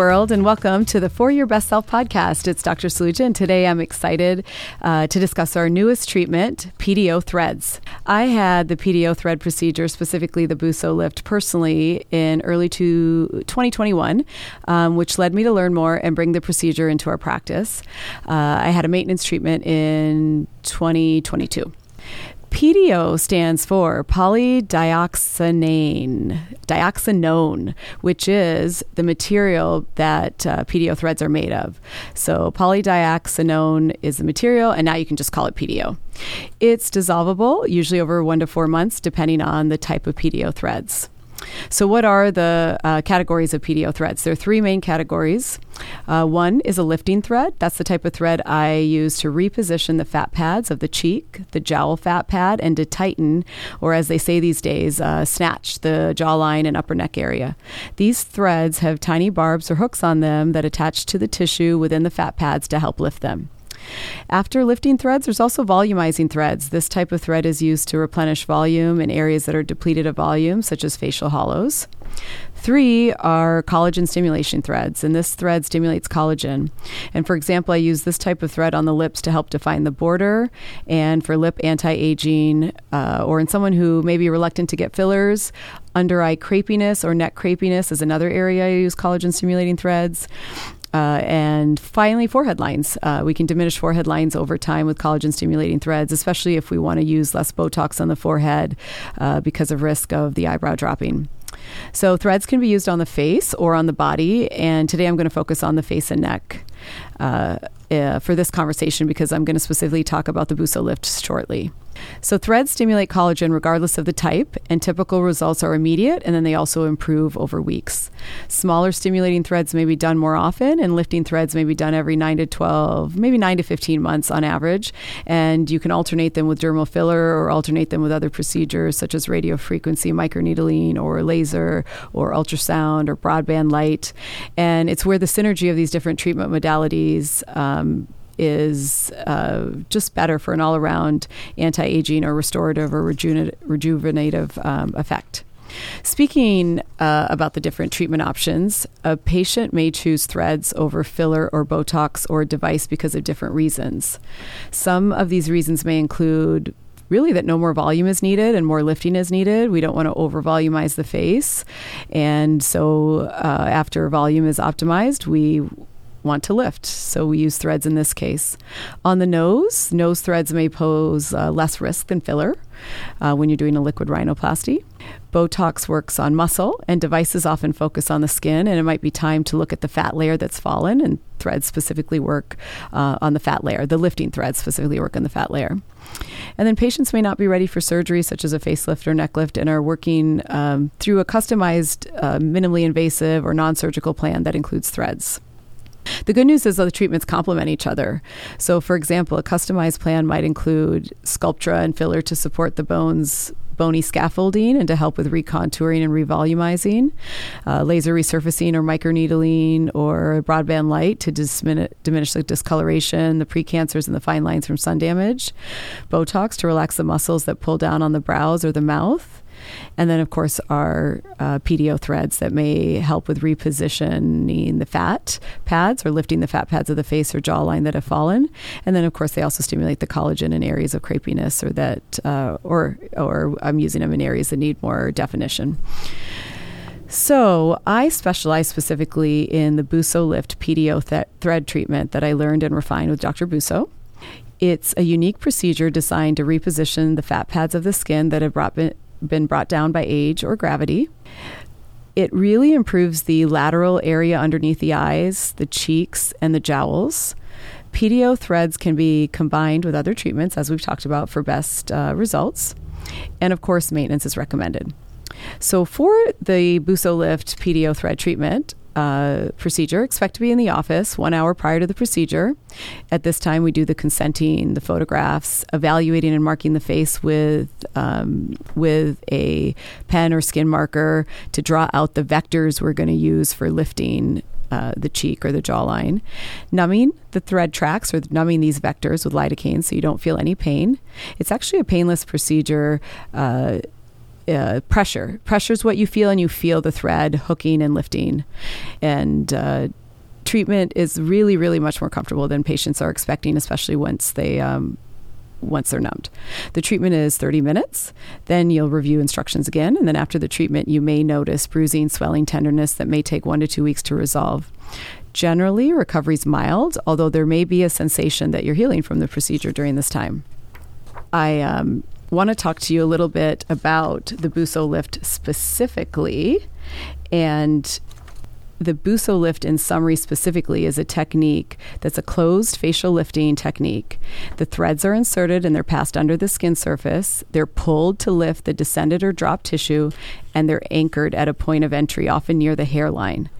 world, and welcome to the For Your Best Self podcast. It's Dr. Saluja, and today I'm excited uh, to discuss our newest treatment, PDO threads. I had the PDO thread procedure, specifically the Buso lift, personally in early to 2021, um, which led me to learn more and bring the procedure into our practice. Uh, I had a maintenance treatment in 2022. PDO stands for polydioxanane, dioxanone, which is the material that uh, PDO threads are made of. So, polydioxanone is the material, and now you can just call it PDO. It's dissolvable, usually over one to four months, depending on the type of PDO threads. So, what are the uh, categories of PDO threads? There are three main categories. Uh, one is a lifting thread. That's the type of thread I use to reposition the fat pads of the cheek, the jowl fat pad, and to tighten, or as they say these days, uh, snatch the jawline and upper neck area. These threads have tiny barbs or hooks on them that attach to the tissue within the fat pads to help lift them. After lifting threads, there's also volumizing threads. This type of thread is used to replenish volume in areas that are depleted of volume, such as facial hollows. Three are collagen stimulation threads, and this thread stimulates collagen. And for example, I use this type of thread on the lips to help define the border, and for lip anti aging, uh, or in someone who may be reluctant to get fillers. Under eye crepiness or neck crepiness is another area I use collagen stimulating threads. Uh, and finally, forehead lines. Uh, we can diminish forehead lines over time with collagen stimulating threads, especially if we want to use less Botox on the forehead uh, because of risk of the eyebrow dropping. So, threads can be used on the face or on the body, and today I'm going to focus on the face and neck. Uh, uh, for this conversation because I'm going to specifically talk about the Buso lift shortly. So, threads stimulate collagen regardless of the type, and typical results are immediate, and then they also improve over weeks. Smaller stimulating threads may be done more often, and lifting threads may be done every 9 to 12, maybe 9 to 15 months on average. And you can alternate them with dermal filler or alternate them with other procedures such as radio frequency microneedling or laser or ultrasound or broadband light. And it's where the synergy of these different treatment modalities. Um, is uh, just better for an all around anti aging or restorative or rejuvenative um, effect. Speaking uh, about the different treatment options, a patient may choose threads over filler or Botox or device because of different reasons. Some of these reasons may include really that no more volume is needed and more lifting is needed. We don't want to over volumize the face. And so, uh, after volume is optimized, we want to lift. So we use threads in this case. On the nose, nose threads may pose uh, less risk than filler uh, when you're doing a liquid rhinoplasty. Botox works on muscle, and devices often focus on the skin, and it might be time to look at the fat layer that's fallen, and threads specifically work uh, on the fat layer. The lifting threads specifically work on the fat layer. And then patients may not be ready for surgery, such as a facelift or neck lift, and are working um, through a customized, uh, minimally invasive or non surgical plan that includes threads. The good news is that the treatments complement each other. So, for example, a customized plan might include Sculptra and filler to support the bones bony scaffolding and to help with recontouring and revolumizing, uh, laser resurfacing or microneedling or broadband light to dismin- diminish the discoloration, the precancers, and the fine lines from sun damage, Botox to relax the muscles that pull down on the brows or the mouth, and then, of course, our uh, PDO threads that may help with repositioning the fat pads or lifting the fat pads of the face or jawline that have fallen. And then, of course, they also stimulate the collagen in areas of crepiness or that, uh, or, or I'm using them in areas that need more definition. So, I specialize specifically in the Buso Lift PDO th- thread treatment that I learned and refined with Dr. Buso. It's a unique procedure designed to reposition the fat pads of the skin that have brought, been brought down by age or gravity. It really improves the lateral area underneath the eyes, the cheeks, and the jowls. PDO threads can be combined with other treatments, as we've talked about, for best uh, results. And of course, maintenance is recommended. So, for the Buso Lift PDO thread treatment, uh, procedure. Expect to be in the office one hour prior to the procedure. At this time, we do the consenting, the photographs, evaluating and marking the face with um, with a pen or skin marker to draw out the vectors we're going to use for lifting uh, the cheek or the jawline. Numbing the thread tracks or numbing these vectors with lidocaine so you don't feel any pain. It's actually a painless procedure. Uh, uh, pressure. Pressure is what you feel, and you feel the thread hooking and lifting. And uh, treatment is really, really much more comfortable than patients are expecting, especially once they um, once they're numbed. The treatment is 30 minutes. Then you'll review instructions again. And then after the treatment, you may notice bruising, swelling, tenderness that may take one to two weeks to resolve. Generally, recovery is mild, although there may be a sensation that you're healing from the procedure during this time. I um, want to talk to you a little bit about the Buso lift specifically and the Buso lift, in summary, specifically, is a technique that's a closed facial lifting technique. The threads are inserted and they're passed under the skin surface. They're pulled to lift the descended or dropped tissue, and they're anchored at a point of entry, often near the hairline.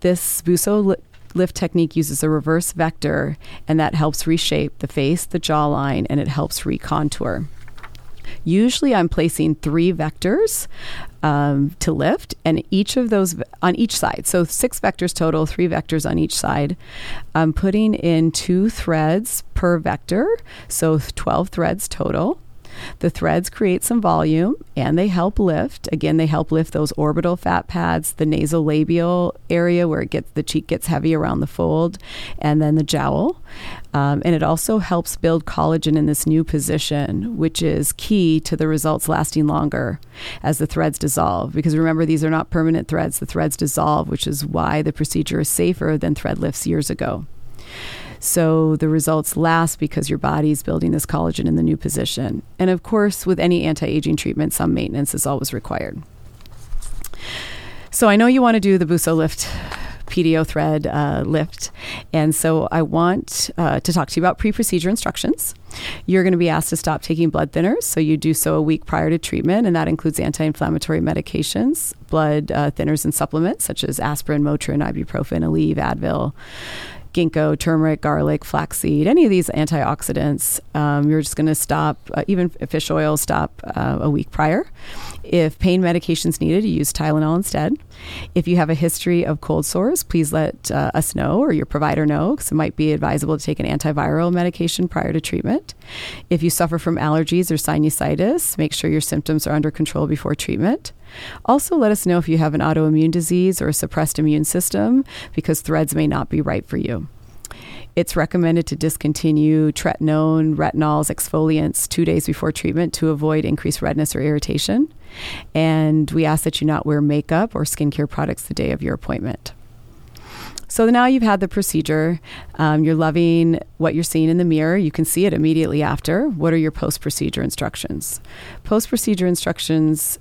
This Buso li- lift technique uses a reverse vector, and that helps reshape the face, the jawline, and it helps recontour. Usually, I'm placing three vectors um, to lift, and each of those on each side. So, six vectors total, three vectors on each side. I'm putting in two threads per vector, so 12 threads total. The threads create some volume and they help lift. Again, they help lift those orbital fat pads, the nasolabial area where it gets the cheek gets heavy around the fold, and then the jowl. Um, and it also helps build collagen in this new position, which is key to the results lasting longer as the threads dissolve. Because remember, these are not permanent threads, the threads dissolve, which is why the procedure is safer than thread lifts years ago. So the results last because your body is building this collagen in the new position. And of course, with any anti aging treatment, some maintenance is always required. So I know you want to do the Buso lift PDO thread uh, lift. And so I want uh, to talk to you about pre procedure instructions. You're going to be asked to stop taking blood thinners, so you do so a week prior to treatment, and that includes anti inflammatory medications, blood uh, thinners, and supplements such as aspirin, Motrin, ibuprofen, Aleve, Advil ginkgo, turmeric, garlic, flaxseed, any of these antioxidants, um, you're just going to stop, uh, even fish oil, stop uh, a week prior. If pain medication's needed, you use Tylenol instead. If you have a history of cold sores, please let uh, us know or your provider know because it might be advisable to take an antiviral medication prior to treatment. If you suffer from allergies or sinusitis, make sure your symptoms are under control before treatment. Also, let us know if you have an autoimmune disease or a suppressed immune system because threads may not be right for you. It's recommended to discontinue tretinoin, retinols, exfoliants two days before treatment to avoid increased redness or irritation. And we ask that you not wear makeup or skincare products the day of your appointment. So now you've had the procedure. Um, you're loving what you're seeing in the mirror. You can see it immediately after. What are your post procedure instructions? Post procedure instructions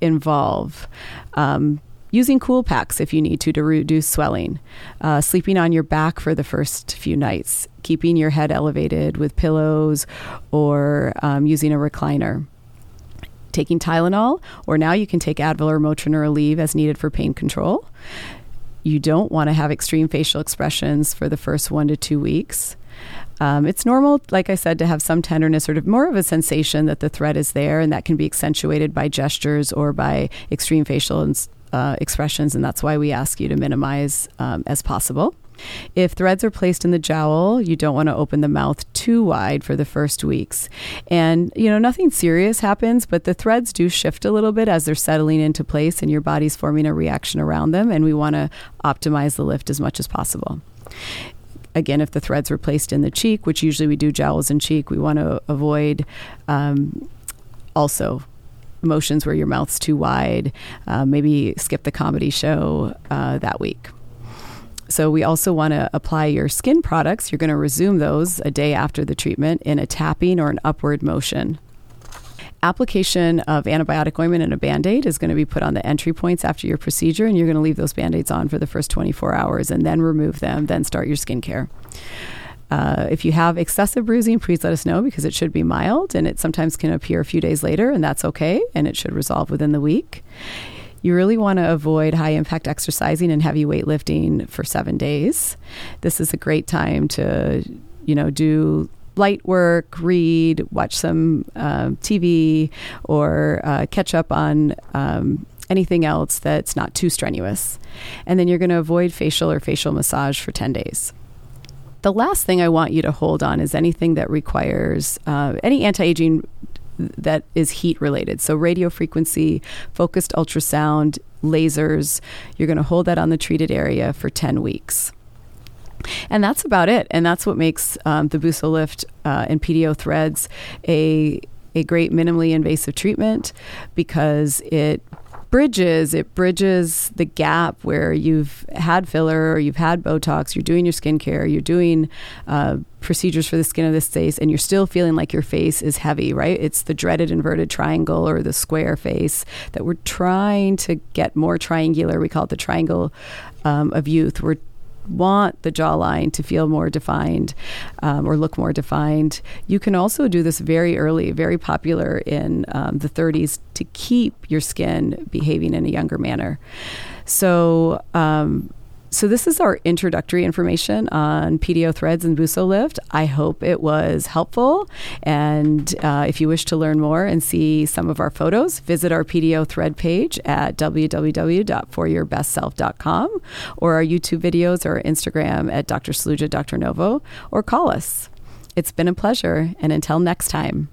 involve um, using cool packs if you need to to reduce swelling, uh, sleeping on your back for the first few nights, keeping your head elevated with pillows, or um, using a recliner. Taking Tylenol, or now you can take Advil or Motrin or Aleve as needed for pain control. You don't want to have extreme facial expressions for the first one to two weeks. Um, it's normal, like I said, to have some tenderness or more of a sensation that the thread is there, and that can be accentuated by gestures or by extreme facial uh, expressions, and that's why we ask you to minimize um, as possible. If threads are placed in the jowl, you don't want to open the mouth too wide for the first weeks. And, you know, nothing serious happens, but the threads do shift a little bit as they're settling into place and your body's forming a reaction around them. And we want to optimize the lift as much as possible again, if the threads were placed in the cheek, which usually we do jowls in cheek, we want to avoid um, also motions where your mouth's too wide. Uh, maybe skip the comedy show uh, that week. So, we also want to apply your skin products. You're going to resume those a day after the treatment in a tapping or an upward motion application of antibiotic ointment and a band aid is going to be put on the entry points after your procedure, and you're going to leave those band aids on for the first 24 hours and then remove them, then start your skincare. Uh, if you have excessive bruising, please let us know because it should be mild and it sometimes can appear a few days later, and that's okay, and it should resolve within the week. You really want to avoid high impact exercising and heavy weightlifting for seven days. This is a great time to, you know, do light work, read, watch some uh, TV, or uh, catch up on um, anything else that's not too strenuous. And then you're going to avoid facial or facial massage for 10 days. The last thing I want you to hold on is anything that requires uh, any anti aging that is heat related. So radio frequency, focused ultrasound, lasers. You're going to hold that on the treated area for 10 weeks. And that's about it. And that's what makes um, the Busolift uh, and PDO threads a a great minimally invasive treatment because it bridges. It bridges the gap where you've had filler or you've had botox. You're doing your skincare. You're doing uh, procedures for the skin of this face and you're still feeling like your face is heavy right? It's the dreaded inverted triangle or the square face that we're trying to get more triangular. We call it the triangle um, of youth. We're want the jawline to feel more defined um, or look more defined, you can also do this very early, very popular in um, the 30s to keep your skin behaving in a younger manner. So, um, so, this is our introductory information on PDO threads and Busolift. I hope it was helpful. And uh, if you wish to learn more and see some of our photos, visit our PDO thread page at www.foryourbestself.com or our YouTube videos or Instagram at Dr. Saluja, Dr. Novo, or call us. It's been a pleasure. And until next time.